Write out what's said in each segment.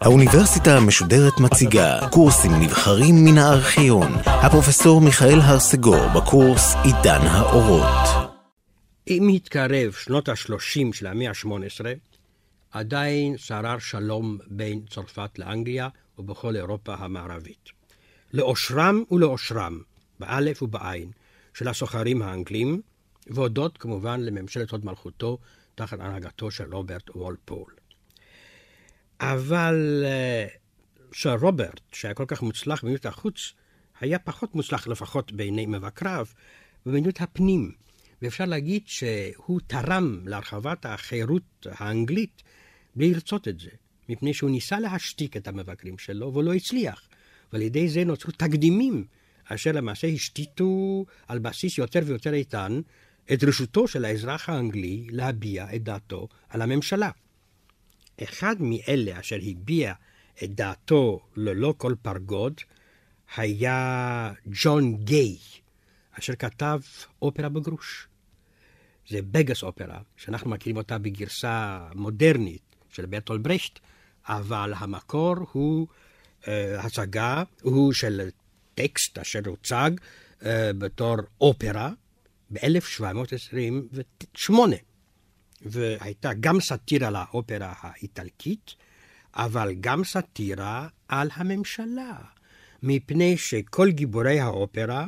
האוניברסיטה המשודרת מציגה קורסים נבחרים מן הארכיון. הפרופסור מיכאל הרסגור בקורס עידן האורות. עם התקרב שנות ה-30 של המאה ה-18, עדיין שרר שלום בין צרפת לאנגליה ובכל אירופה המערבית. לאושרם ולאושרם, באלף ובעין, של הסוחרים האנגלים, והודות כמובן לממשלת הוד מלכותו תחת הנהגתו של רוברט וולפול. אבל סר רוברט, שהיה כל כך מוצלח במדיניות החוץ, היה פחות מוצלח לפחות בעיני מבקריו במדיניות הפנים. ואפשר להגיד שהוא תרם להרחבת החירות האנגלית בלי לרצות את זה, מפני שהוא ניסה להשתיק את המבקרים שלו, ולא הצליח. ועל ידי זה נוצרו תקדימים, אשר למעשה השתיתו על בסיס יותר ויותר איתן את רשותו של האזרח האנגלי להביע את דעתו על הממשלה. אחד מאלה אשר הביע את דעתו ללא כל פרגוד היה ג'ון גיי, אשר כתב אופרה בגרוש. זה בגס אופרה, שאנחנו מכירים אותה בגרסה מודרנית של ברטול ברכט, אבל המקור הוא uh, הצגה, הוא של טקסט אשר הוצג uh, בתור אופרה ב-1728. והייתה גם סאטירה לאופרה האיטלקית, אבל גם סאטירה על הממשלה, מפני שכל גיבורי האופרה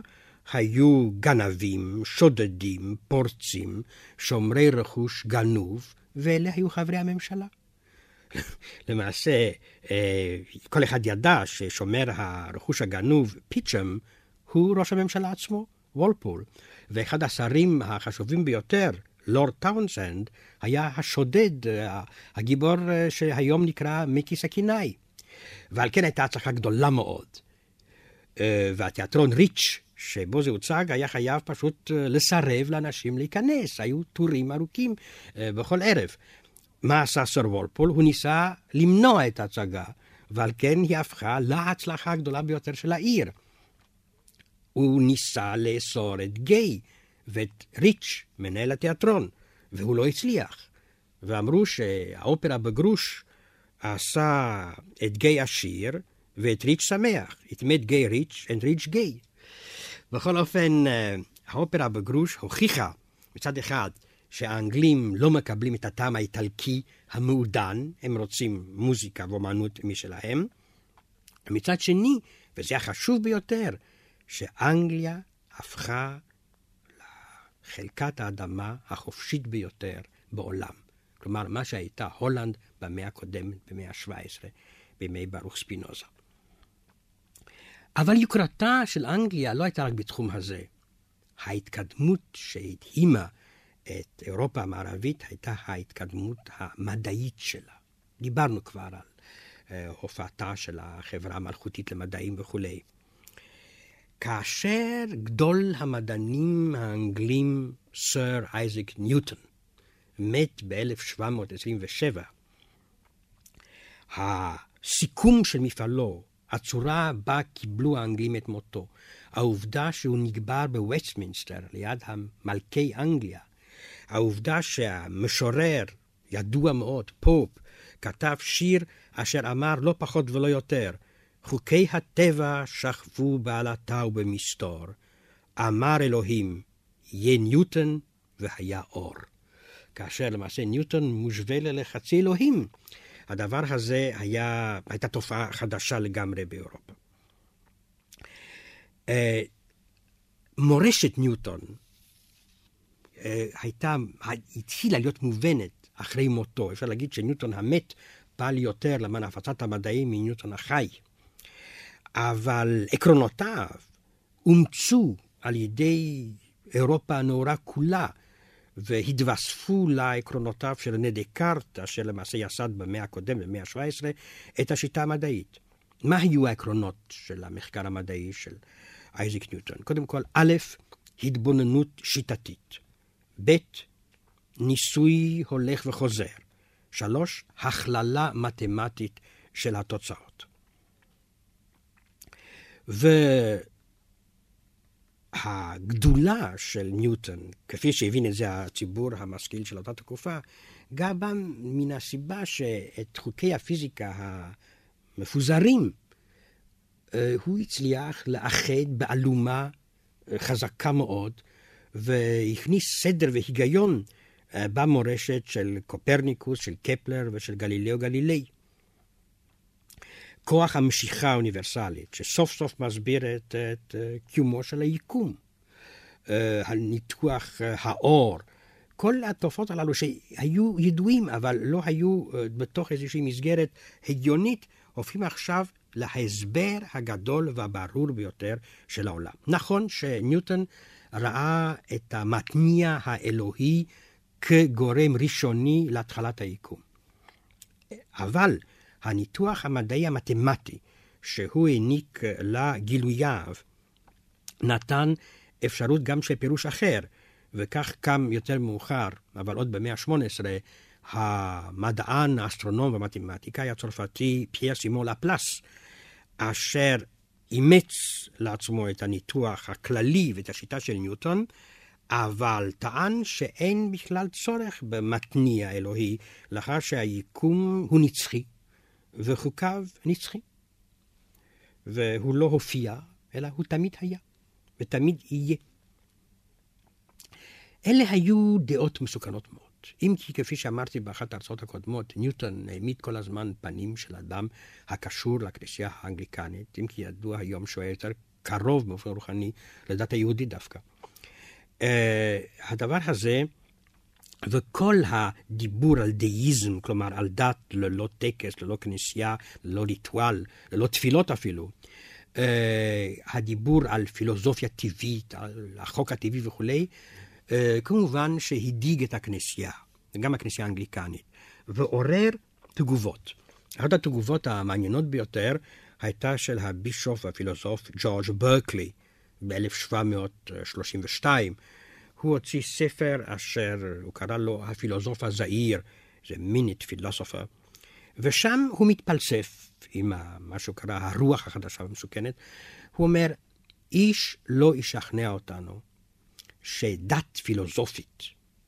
היו גנבים, שודדים, פורצים, שומרי רכוש גנוב, ואלה היו חברי הממשלה. למעשה, אה, כל אחד ידע ששומר הרכוש הגנוב, פיצ'ם, הוא ראש הממשלה עצמו, וולפול. ואחד השרים החשובים ביותר, לורד טאונסנד, היה השודד, אה, הגיבור אה, שהיום נקרא מקי סכינאי. ועל כן הייתה הצלחה גדולה מאוד. והתיאטרון ריץ' שבו זה הוצג, היה חייב פשוט לסרב לאנשים להיכנס. היו טורים ארוכים בכל ערב. מה עשה סר וולפול? הוא ניסה למנוע את ההצגה, ועל כן היא הפכה להצלחה הגדולה ביותר של העיר. הוא ניסה לאסור את גיי ואת ריץ', מנהל התיאטרון, והוא לא הצליח. ואמרו שהאופרה בגרוש עשה את גיי עשיר ואת ריץ' שמח. It made gay rich and rich gay. בכל אופן, האופרה בגרוש הוכיחה מצד אחד שהאנגלים לא מקבלים את הטעם האיטלקי המעודן, הם רוצים מוזיקה ואומנות משלהם. ומצד שני, וזה החשוב ביותר, שאנגליה הפכה לחלקת האדמה החופשית ביותר בעולם. כלומר, מה שהייתה הולנד במאה הקודמת, במאה ה-17, בימי ברוך ספינוזה. אבל יוקרתה של אנגליה לא הייתה רק בתחום הזה. ההתקדמות שהדהימה את אירופה המערבית הייתה ההתקדמות המדעית שלה. דיברנו כבר על uh, הופעתה של החברה המלכותית למדעים וכולי. כאשר גדול המדענים האנגלים, סר אייזק ניוטון, מת ב-1727, הסיכום של מפעלו, הצורה בה קיבלו האנגלים את מותו, העובדה שהוא נקבר בווסטמינסטר ליד מלכי אנגליה, העובדה שהמשורר, ידוע מאוד, פופ, כתב שיר אשר אמר לא פחות ולא יותר, חוקי הטבע שכבו בעלטה ובמסתור. אמר אלוהים, יהיה ניוטון והיה אור. כאשר למעשה ניוטון מושווה ללחצי אלוהים. הדבר הזה היה, הייתה תופעה חדשה לגמרי באירופה. אה, מורשת ניוטון אה, הייתה, התחילה להיות מובנת אחרי מותו. אפשר להגיד שניוטון המת פעל יותר למען הפצת המדעים מניוטון החי. אבל עקרונותיו אומצו על ידי אירופה הנאורה כולה, והתווספו לעקרונותיו של רנה דקארט, אשר למעשה יסד במאה הקודמת, במאה ה-17, את השיטה המדעית. מה היו העקרונות של המחקר המדעי של אייזיק ניוטון? קודם כל, א', התבוננות שיטתית. ב', ניסוי הולך וחוזר. שלוש, הכללה מתמטית של התוצאות. הגדולה של ניוטון, כפי שהבין את זה הציבור המשכיל של אותה תקופה, גם בא מן הסיבה שאת חוקי הפיזיקה המפוזרים, אה, הוא הצליח לאחד באלומה אה, חזקה מאוד, והכניס סדר והיגיון אה, במורשת של קופרניקוס, של קפלר ושל גלילאו גלילי. כוח המשיכה האוניברסלית, שסוף סוף מסביר את, את קיומו של היקום. הניתוח האור, כל התופעות הללו שהיו ידועים, אבל לא היו בתוך איזושהי מסגרת הגיונית, הופכים עכשיו להסבר הגדול והברור ביותר של העולם. נכון שניוטון ראה את המתניע האלוהי כגורם ראשוני להתחלת היקום. אבל הניתוח המדעי המתמטי שהוא העניק לגילוייו נתן אפשרות גם של פירוש אחר, וכך קם יותר מאוחר, אבל עוד במאה ה-18, המדען, האסטרונום והמתמטיקאי הצרפתי פייר סימון לפלס, אשר אימץ לעצמו את הניתוח הכללי ואת השיטה של ניוטון, אבל טען שאין בכלל צורך במתניע אלוהי, לאחר שהיקום הוא נצחי וחוקיו נצחי. והוא לא הופיע, אלא הוא תמיד היה, ותמיד יהיה. אלה היו דעות מסוכנות מאוד. אם כי כפי שאמרתי באחת ההרצאות הקודמות, ניוטון העמיד כל הזמן פנים של אדם הקשור לכנסייה האנגליקנית, אם כי ידוע היום שהוא היה יותר קרוב באופן רוחני לדת היהודית דווקא. Uh, הדבר הזה, וכל הדיבור על דאיזם, כלומר על דת ללא טקס, ללא כנסייה, ללא ריטואל, ללא תפילות אפילו, uh, הדיבור על פילוסופיה טבעית, על החוק הטבעי וכולי, אה, כמובן שהדאיג את הכנסייה, גם הכנסייה האנגליקנית, ועורר תגובות. אחת התגובות המעניינות ביותר הייתה של הבישוף והפילוסוף ג'ורג' ברקלי ב-1732. הוא הוציא ספר אשר הוא קרא לו הפילוסוף הזעיר, זה מינית פילוסופר, ושם הוא מתפלסף עם מה שהוא קרא הרוח החדשה והמסוכנת. הוא אומר, איש לא ישכנע אותנו שדת פילוסופית,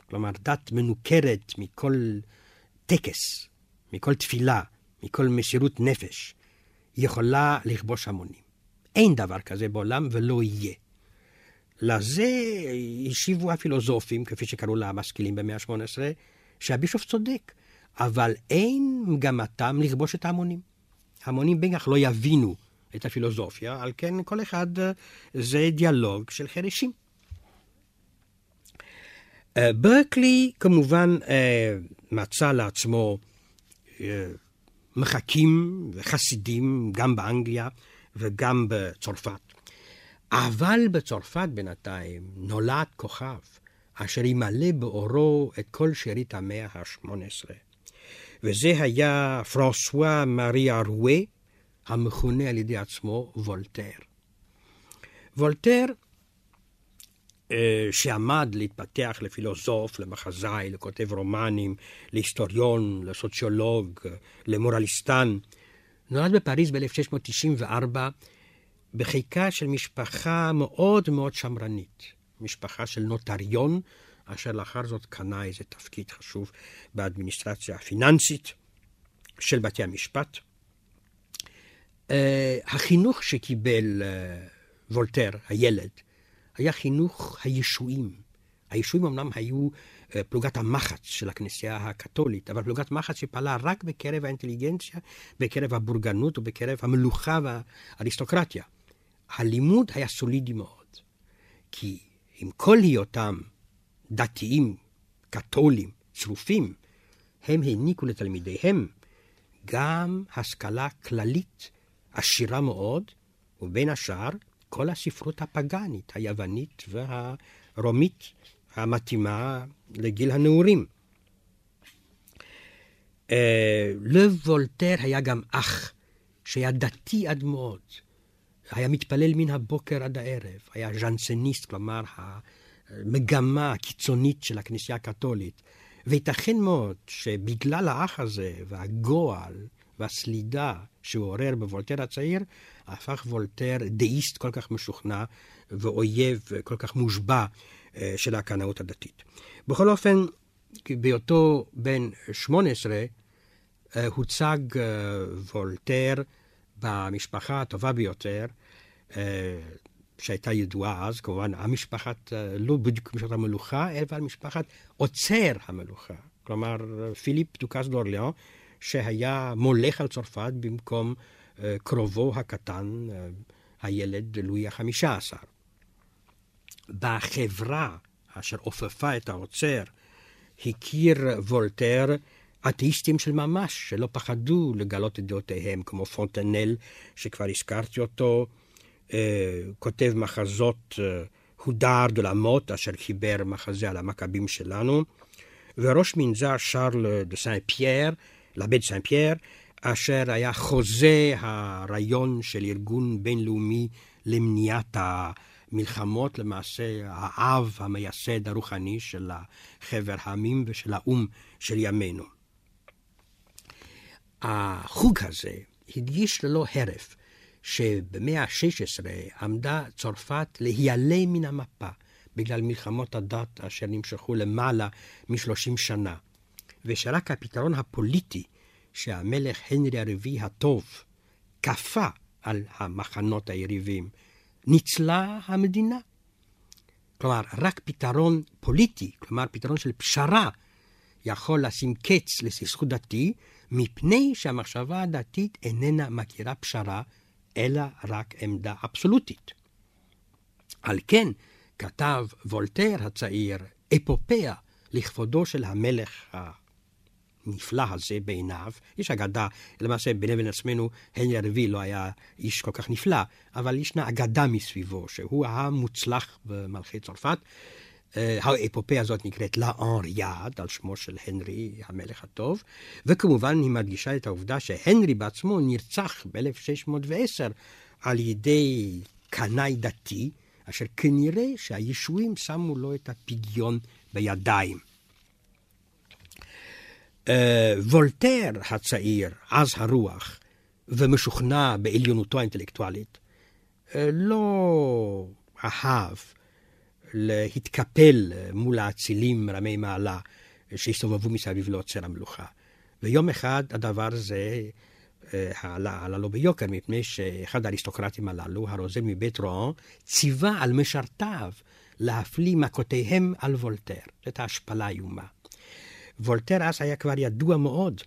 כלומר דת מנוכרת מכל טקס, מכל תפילה, מכל מסירות נפש, יכולה לכבוש המונים. אין דבר כזה בעולם ולא יהיה. לזה השיבו הפילוסופים, כפי שקראו למשכילים במאה ה-18, שהבישוף צודק, אבל אין מגמתם לכבוש את ההמונים. בין כך לא יבינו את הפילוסופיה, על כן כל אחד זה דיאלוג של חרשים. אה, ברקלי כמובן אה, מצא לעצמו אה, מחקים וחסידים גם באנגליה וגם בצרפת. אבל בצרפת בינתיים נולד כוכב אשר ימלא באורו את כל שארית המאה ה-18. וזה היה פרנסואה מארי ארואה, המכונה על ידי עצמו וולטר. וולטר אה, שעמד להתפתח לפילוסוף, למחזאי, לכותב רומנים, להיסטוריון, לסוציולוג, למורליסטן. נולד בפריז ב-1694 בחיקה של משפחה מאוד מאוד שמרנית, משפחה של נוטריון, אשר לאחר זאת קנה איזה תפקיד חשוב באדמיניסטרציה הפיננסית של בתי המשפט. Uh, החינוך שקיבל uh, וולטר, הילד, היה חינוך הישועים. הישועים אמנם היו אה, פלוגת המחץ של הכנסייה הקתולית, אבל פלוגת מחץ שפעלה רק בקרב האינטליגנציה, בקרב הבורגנות ובקרב המלוכה והאריסטוקרטיה. הלימוד היה סולידי מאוד, כי עם כל היותם דתיים, קתולים, צרופים, הם העניקו לתלמידיהם גם השכלה כללית עשירה מאוד, ובין השאר כל הספרות הפגאנית, היוונית והרומית המתאימה לגיל הנעורים. אה, לב וולטר היה גם אח, שהיה דתי עד מאוד. היה מתפלל מן הבוקר עד הערב, היה ז'נסניסט, כלומר המגמה הקיצונית של הכנסייה הקתולית. וייתכן מאוד שבגלל האח הזה והגועל והסלידה שהוא עורר בוולטר הצעיר, הפך וולטר דאיסט כל כך משוכנע ואויב כל כך מושבע אה, של הקנאות הדתית. בכל אופן, בהיותו בן 18, אה, הוצג אה, וולטר במשפחה הטובה ביותר, שהייתה ידועה אז, כמובן, המשפחת, לא בדיוק משפחת המלוכה, אלא משפחת עוצר המלוכה. כלומר, פיליפ דוכס דורליאון, שהיה מולך על צרפת במקום קרובו הקטן, הילד לואי החמישה עשר. בחברה אשר עופפה את העוצר, הכיר וולטר אתאיסטים של ממש, שלא פחדו לגלות את דעותיהם, כמו פונטנל, שכבר הזכרתי אותו, אה, כותב מחזות אה, הודר דולמות, אשר חיבר מחזה על המכבים שלנו, וראש מנזר שרל דה סן פייר, לבית סן פייר, אשר היה חוזה הרעיון של ארגון בינלאומי למניעת המלחמות, למעשה האב המייסד הרוחני של חבר העמים ושל האו"ם של ימינו. החוג הזה הדגיש ללא הרף שבמאה ה-16 עמדה צרפת להיעלם מן המפה בגלל מלחמות הדת אשר נמשכו למעלה מ-30 שנה, ושרק הפתרון הפוליטי שהמלך הנרי הרביעי הטוב כפה על המחנות היריבים, ניצלה המדינה. כלומר, רק פתרון פוליטי, כלומר פתרון של פשרה, יכול לשים קץ לסכסוך דתי, מפני שהמחשבה הדתית איננה מכירה פשרה, אלא רק עמדה אבסולוטית. על כן כתב וולטר הצעיר אפופיה לכבודו של המלך הנפלא הזה בעיניו. יש אגדה, למעשה ביני לבין עצמנו, הנרי הרביעי לא היה איש כל כך נפלא, אבל ישנה אגדה מסביבו, שהוא המוצלח במלכי צרפת. אה, האפופיה הזאת נקראת לה אנריאד, על שמו של הנרי המלך הטוב, וכמובן היא מדגישה את העובדה שהנרי בעצמו נרצח ב-1610 על ידי קנאי דתי, אשר כנראה שהישועים שמו לו את הפגיון בידיים. אה, וולטר הצעיר, עז הרוח, ומשוכנע בעליונותו האינטלקטואלית, אה, לא אהב להתקפל מול האצילים רמי מעלה שהסתובבו מסביב לעוצר המלוכה. ויום אחד הדבר הזה אה, עלה, עלה לו ביוקר, מפני שאחד האריסטוקרטים הללו, הרוזן מבית רואן, ציווה על משרתיו להפליא מכותיהם על וולטר. זאת ההשפלה האיומה. וולטר אז היה כבר ידוע מאוד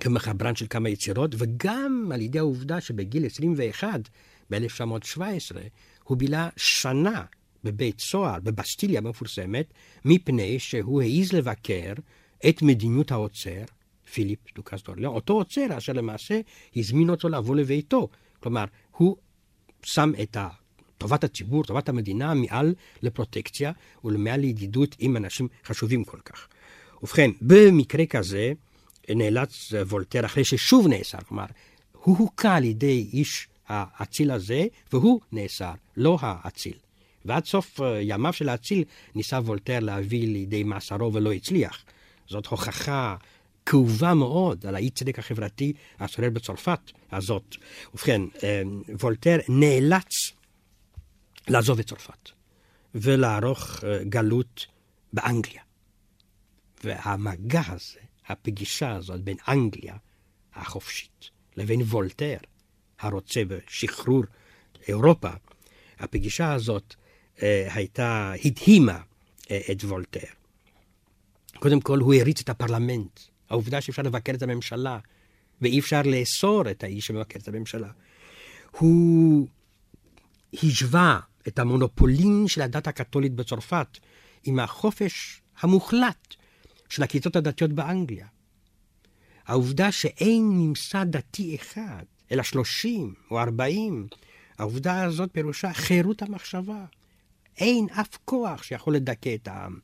כמחברן של כמה יצירות, וגם על ידי העובדה שבגיל 21, ב-1917, הוא בילה שנה בבית סוהר, בבסטיליה המפורסמת, מפני שהוא העז לבקר את מדיניות העוצר, פיליפ דוכס דורליון, אותו עוצר אשר למעשה הזמין אותו לבוא לביתו. כלומר, הוא שם את טובת הציבור, טובת המדינה, מעל לפרוטקציה ולמעל לידידות עם אנשים חשובים כל כך. ובכן, במקרה כזה נאלץ וולטר, אחרי ששוב נאסר, כלומר, הוא הוכה על ידי איש האציל הזה, והוא נאסר, לא האציל. ועד סוף אה, ימיו של האציל ניסה וולטר להביא לידי מאסרו ולא הצליח. זאת הוכחה כאובה מאוד על האי צדק החברתי השורר בצרפת הזאת. ובכן, אה, וולטר נאלץ לעזוב את צרפת ולערוך אה, גלות באנגליה. והמגע הזה, הפגישה הזאת בין אנגליה החופשית לבין וולטר, הרוצה בשחרור אירופה, הפגישה הזאת הייתה, הדהימה אה, את וולטר. קודם כל, הוא הריץ את הפרלמנט. העובדה שאפשר לבקר את הממשלה, ואי אפשר לאסור את האיש שמבקר את הממשלה. הוא השווה את המונופולין של הדת הקתולית בצרפת עם החופש המוחלט של הכיתות הדתיות באנגליה. העובדה שאין ממסד דתי אחד, אלא שלושים או ארבעים, העובדה הזאת פירושה חירות המחשבה. אין אף כוח שיכול לדכא את העם.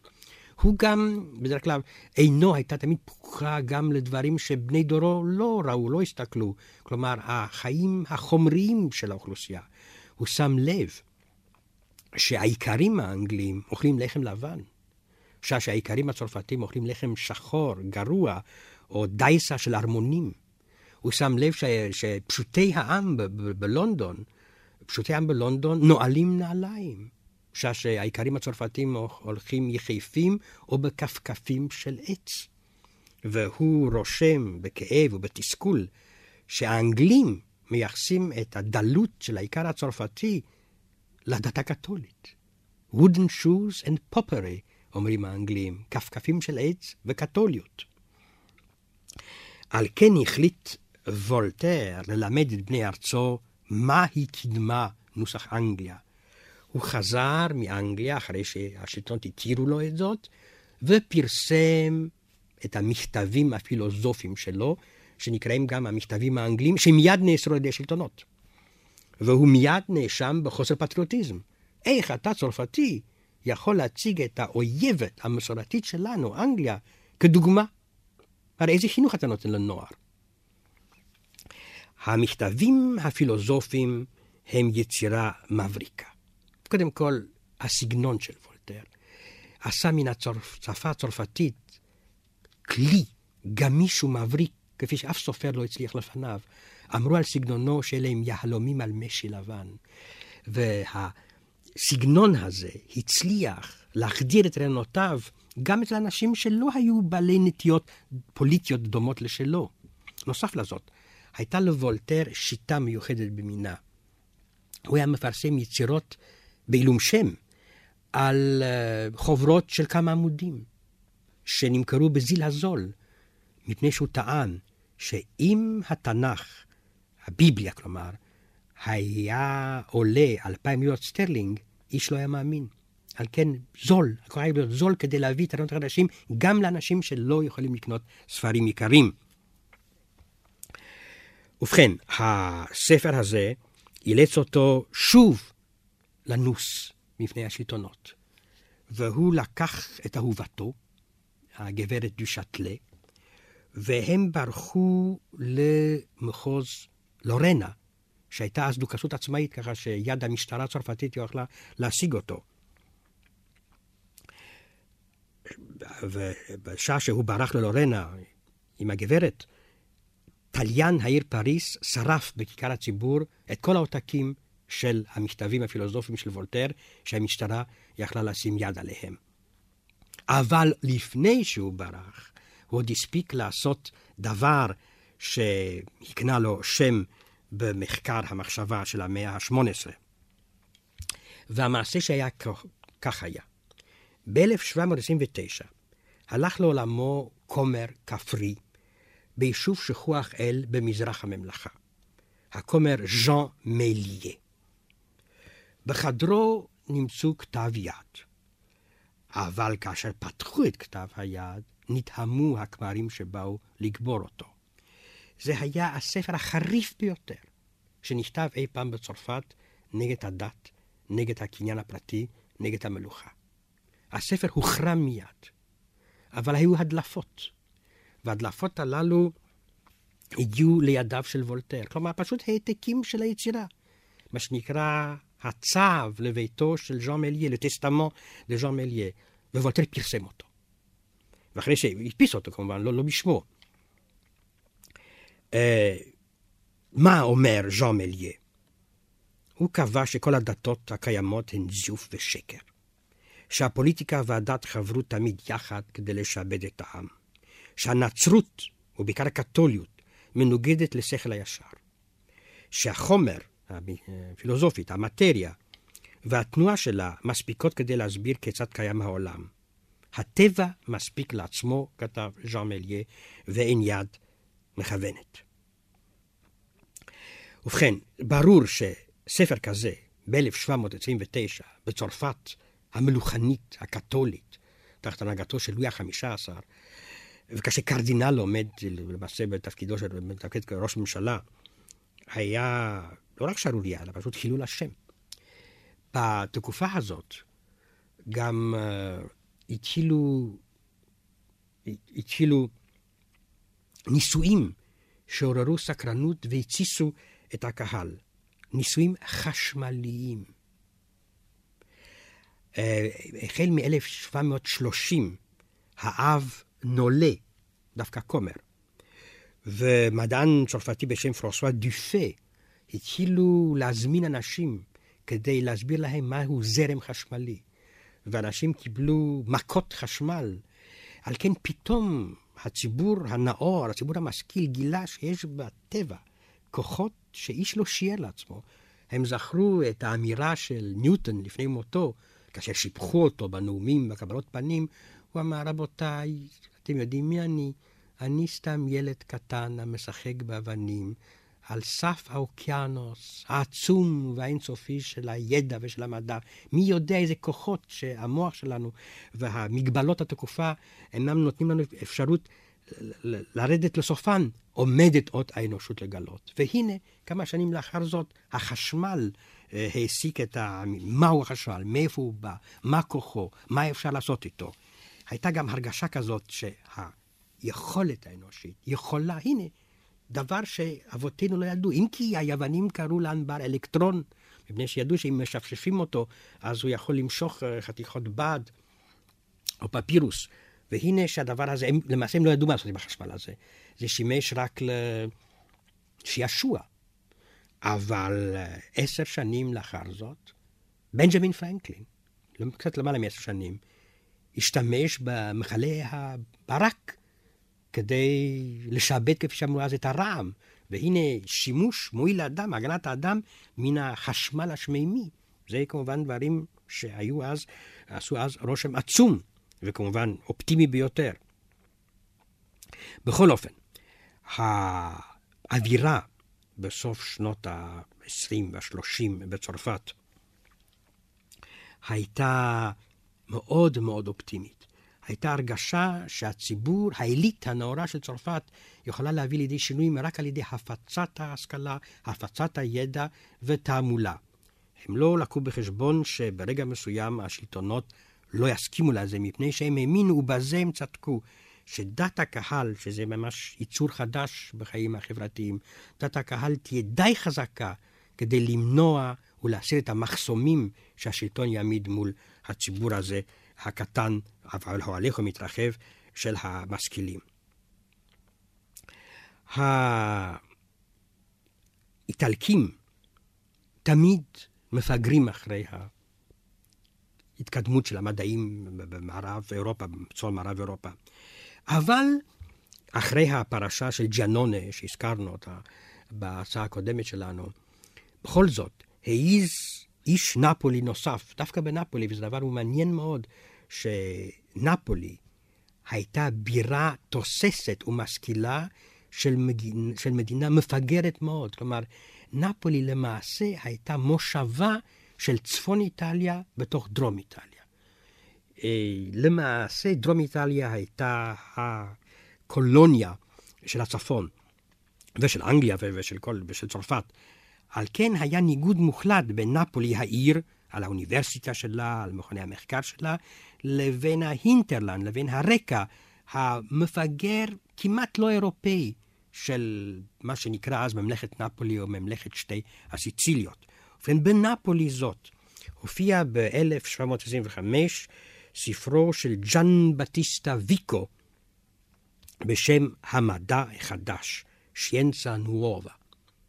הוא גם, בדרך כלל, עינו הייתה תמיד פקוחה גם לדברים שבני דורו לא ראו, לא הסתכלו. כלומר, החיים החומריים של האוכלוסייה. הוא שם לב שהאיכרים האנגלים אוכלים לחם לבן. שעה שהאיכרים הצרפתים אוכלים לחם שחור, גרוע, או דייסה של ארמונים. הוא שם לב שפשוטי העם בלונדון, פשוטי העם בלונדון נועלים נעליים. בשעה שהאיכרים הצרפתים הולכים יחפים או בכפכפים של עץ. והוא רושם בכאב ובתסכול שהאנגלים מייחסים את הדלות של האיכר הצרפתי לדת הקתולית. wooden shoes and poppery, אומרים האנגלים, כפכפים של עץ וקתוליות. על כן החליט וולטר ללמד את בני ארצו מהי קדמה נוסח אנגליה. הוא חזר מאנגליה אחרי שהשלטונות התירו לו את זאת, ופרסם את המכתבים הפילוסופיים שלו, שנקראים גם המכתבים האנגלים, שמיד נאסרו על ידי השלטונות. והוא מיד נאשם בחוסר פטריוטיזם. איך אתה, צרפתי, יכול להציג את האויבת המסורתית שלנו, אנגליה, כדוגמה? הרי איזה חינוך אתה נותן לנוער? המכתבים הפילוסופיים הם יצירה מבריקה. קודם כל, הסגנון של וולטר עשה מן השפה הצרפתית כלי גמיש ומבריק, כפי שאף סופר לא הצליח לפניו. אמרו על סגנונו שאלה הם יהלומים על משי לבן. והסגנון הזה הצליח להחדיר את רעיונותיו גם אצל אנשים שלא היו בעלי נטיות פוליטיות דומות לשלו. נוסף לזאת, הייתה לוולטר שיטה מיוחדת במינה. הוא היה מפרסם יצירות בעילום שם על אה, חוברות של כמה עמודים שנמכרו בזיל הזול, מפני שהוא טען שאם התנ"ך, הביבליה כלומר, היה עולה אלפיים מיליון סטרלינג, איש לא היה מאמין. על כן זול, הכל היה להיות זול כדי להביא את הרעיונות החדשים גם לאנשים שלא יכולים לקנות ספרים יקרים. ובכן, הספר הזה אילץ אותו שוב לנוס מפני השלטונות. והוא לקח את אהובתו, הגברת דו שטלה, והם ברחו למחוז לורנה, שהייתה אז דוכסות עצמאית, ככה שיד המשטרה הצרפתית יכלה להשיג אותו. ובשעה שהוא ברח ללורנה עם הגברת, תליין העיר פריס שרף בכיכר הציבור את כל העותקים של המכתבים הפילוסופיים של וולטר, שהמשטרה יכלה לשים יד עליהם. אבל לפני שהוא ברח, הוא עוד הספיק לעשות דבר שהקנה לו שם במחקר המחשבה של המאה ה-18. והמעשה שהיה כך היה. ב-1729 הלך לעולמו כומר כפרי ביישוב שכוח אל במזרח הממלכה, הכומר ז'אן מליה. בחדרו נמצאו כתב יד, אבל כאשר פתחו את כתב היד, נתהמו הכמרים שבאו לגבור אותו. זה היה הספר החריף ביותר שנכתב אי פעם בצרפת נגד הדת, נגד הקניין הפרטי, נגד המלוכה. הספר הוחרם מיד, אבל היו הדלפות, וההדלפות הללו הגיעו לידיו של וולטר, כלומר פשוט העתקים של היצירה, מה שנקרא הצו לביתו של ז'אן מליה, לטסטמון לז'אן מליה, ווולטר פרסם אותו. ואחרי שהדפיס אותו כמובן, לא, לא בשמו. Uh, מה אומר ז'אן מליה? הוא קבע שכל הדתות הקיימות הן זיוף ושקר. שהפוליטיקה והדת חברו תמיד יחד כדי לשעבד את העם. שהנצרות, ובעיקר הקתוליות, מנוגדת לשכל הישר. שהחומר, הפילוסופית, המטריה, והתנועה שלה מספיקות כדי להסביר כיצד קיים העולם. הטבע מספיק לעצמו, כתב ז'אן מליה, ואין יד מכוונת. ובכן, ברור שספר כזה, ב-1729, בצרפת המלוכנית, הקתולית, תחת הנהגתו של לואי החמישה עשר, וכאשר קרדינל עומד למעשה בתפקידו של בתפקיד ראש ממשלה, היה לא רק שערורייה, אלא פשוט חילול השם. בתקופה הזאת גם uh, התחילו, ניסויים שעוררו סקרנות והתסיסו את הקהל. ניסויים חשמליים. Uh, החל מ-1730 האב נולה, דווקא כומר, ומדען צרפתי בשם פרוסווה דופה התחילו להזמין אנשים כדי להסביר להם מהו זרם חשמלי. ואנשים קיבלו מכות חשמל. על כן פתאום הציבור הנאור, הציבור המשכיל, גילה שיש בטבע כוחות שאיש לא שיער לעצמו. הם זכרו את האמירה של ניוטון לפני מותו, כאשר שיבחו אותו בנאומים, בקבלות פנים, הוא אמר, רבותיי, אתם יודעים מי אני? אני סתם ילד קטן המשחק באבנים, על סף האוקיינוס העצום והאינסופי של הידע ושל המדע. מי יודע איזה כוחות שהמוח שלנו והמגבלות התקופה אינם נותנים לנו אפשרות לרדת לסופן, עומדת עוד האנושות לגלות. והנה, כמה שנים לאחר זאת, החשמל אה, העסיק את ה... מהו החשמל, מאיפה הוא בא, מה כוחו, מה אפשר לעשות איתו. הייתה גם הרגשה כזאת שהיכולת האנושית יכולה, הנה, דבר שאבותינו לא ידעו. אם כי היוונים קראו לענבר אלקטרון, מפני שידעו שאם משפשפים אותו, אז הוא יכול למשוך אה, חתיכות בד או פפירוס. והנה שהדבר הזה, הם, למעשה הם לא ידעו מה לעשות עם החשמל הזה. זה שימש רק לשעשוע. אבל אה, עשר שנים לאחר זאת, בנג'מין פרנקלין, לא, קצת למעלה מעשר שנים, השתמש במכלי הברק כדי לשעבד, כפי שאמרו אז, את הרעם. והנה שימוש מועיל לאדם, הגנת האדם, מן החשמל השמימי. זה כמובן דברים שהיו אז, עשו אז רושם עצום, וכמובן אופטימי ביותר. בכל אופן, האווירה בסוף שנות ה-20 וה-30 בצרפת הייתה מאוד מאוד אופטימית. הייתה הרגשה שהציבור, העילית הנאורה של צרפת, יכולה להביא לידי שינויים רק על ידי הפצת ההשכלה, הפצת הידע ותעמולה. הם לא לקחו בחשבון שברגע מסוים השלטונות לא יסכימו לזה, מפני שהם האמינו, ובזה הם צדקו, שדת הקהל, שזה ממש ייצור חדש בחיים החברתיים, דת הקהל תהיה די חזקה כדי למנוע ולהסיר את המחסומים שהשלטון יעמיד מול הציבור הזה הקטן, אבל ההולך ומתרחב, של המשכילים. האיטלקים תמיד מפגרים אחרי ההתקדמות של המדעים במערב אירופה, בצפון מערב אירופה. אבל אחרי הפרשה של ג'אנונה, שהזכרנו אותה בהצעה הקודמת שלנו, בכל זאת, העיז איש נפולי נוסף, דווקא בנפולי, וזה דבר מעניין מאוד, שנפולי הייתה בירה תוססת ומשכילה של, מדינה, של מדינה מפגרת מאוד. כלומר, נפולי למעשה הייתה מושבה של צפון איטליה בתוך דרום איטליה. אה, למעשה, דרום איטליה הייתה הקולוניה של הצפון, ושל אנגליה ושל, כל, ושל צרפת. על כן היה ניגוד מוחלט בין נפולי העיר, על האוניברסיטה שלה, על מכוני המחקר שלה, לבין ההינטרלנד, לבין הרקע המפגר כמעט לא אירופאי של מה שנקרא אז ממלכת נפולי או ממלכת שתי הסיציליות. ובכן, בנפולי זאת הופיע ב-1725 ספרו של ג'אן בטיסטה ויקו בשם המדע החדש, שיינצה נואבה.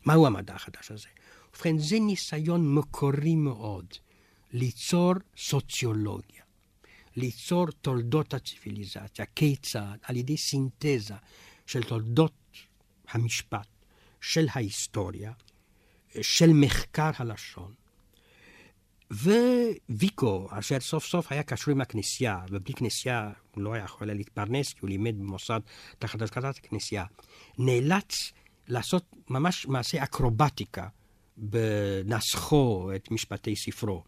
מהו המדע החדש הזה? ובכן, זה ניסיון מקורי מאוד ליצור סוציולוגיה, ליצור תולדות הציוויליזציה, כיצד, על ידי סינתזה של תולדות המשפט, של ההיסטוריה, של מחקר הלשון. וויקו, אשר סוף סוף היה קשור עם הכנסייה, ובלי כנסייה הוא לא היה יכול להתפרנס, כי הוא לימד במוסד תחת השקעת הכנסייה, נאלץ לעשות ממש מעשה אקרובטיקה בנסחו את משפטי ספרו.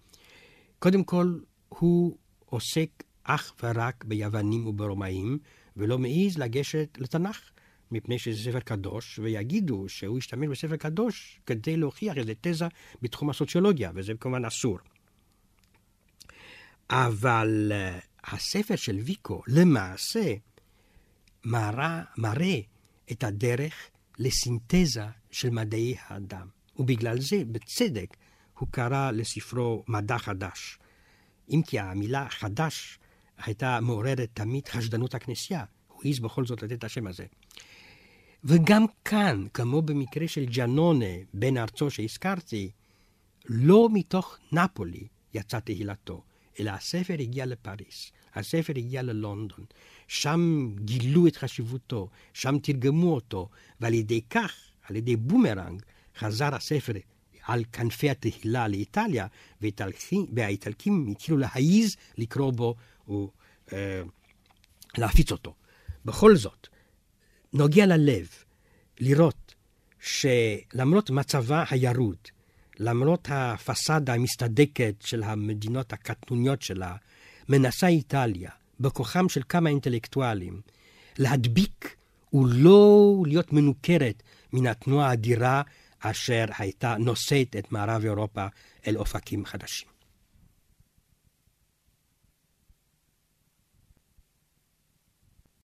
קודם כל, הוא עוסק אך ורק ביוונים וברומאים, ולא מעז לגשת לתנ"ך, מפני שזה ספר קדוש, ויגידו שהוא השתמש בספר קדוש כדי להוכיח איזו תזה בתחום הסוציולוגיה, וזה כמובן אסור. אבל uh, הספר של ויקו למעשה מראה, מראה את הדרך לסינתזה של מדעי האדם. ובגלל זה, בצדק, הוא קרא לספרו מדע חדש. אם כי המילה חדש הייתה מעוררת תמיד חשדנות הכנסייה, הוא העז בכל זאת לתת את השם הזה. וגם כאן, כמו במקרה של ג'אנונה, בן ארצו שהזכרתי, לא מתוך נפולי יצא תהילתו, אלא הספר הגיע לפריס, הספר הגיע ללונדון, שם גילו את חשיבותו, שם תרגמו אותו, ועל ידי כך, על ידי בומרנג, חזר הספר על כנפי התהילה לאיטליה, והאיטלקים התחילו להעיז לקרוא בו ולהפיץ אה, אותו. בכל זאת, נוגע ללב לראות שלמרות מצבה הירוד, למרות הפסאדה המסתדקת של המדינות הקטנוניות שלה, מנסה איטליה, בכוחם של כמה אינטלקטואלים, להדביק ולא להיות מנוכרת מן התנועה האדירה אשר הייתה נושאת את מערב אירופה אל אופקים חדשים.